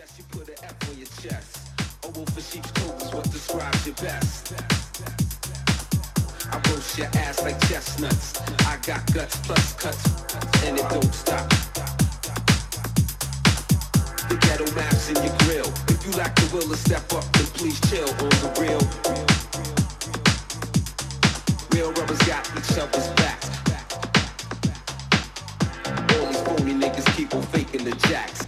suggest you put an F on your chest. A wolf in sheep's coat is what describes your best. I roast your ass like chestnuts. I got guts plus cuts, and it don't stop. The ghetto maps in your grill. If you lack the will to step up, then please chill on the real. Real rubbers got each other's backs. All these phony niggas keep on faking the jacks.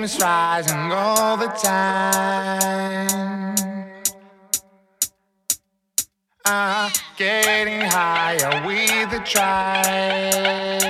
Flames rising all the time. Uh, getting higher with the tribe.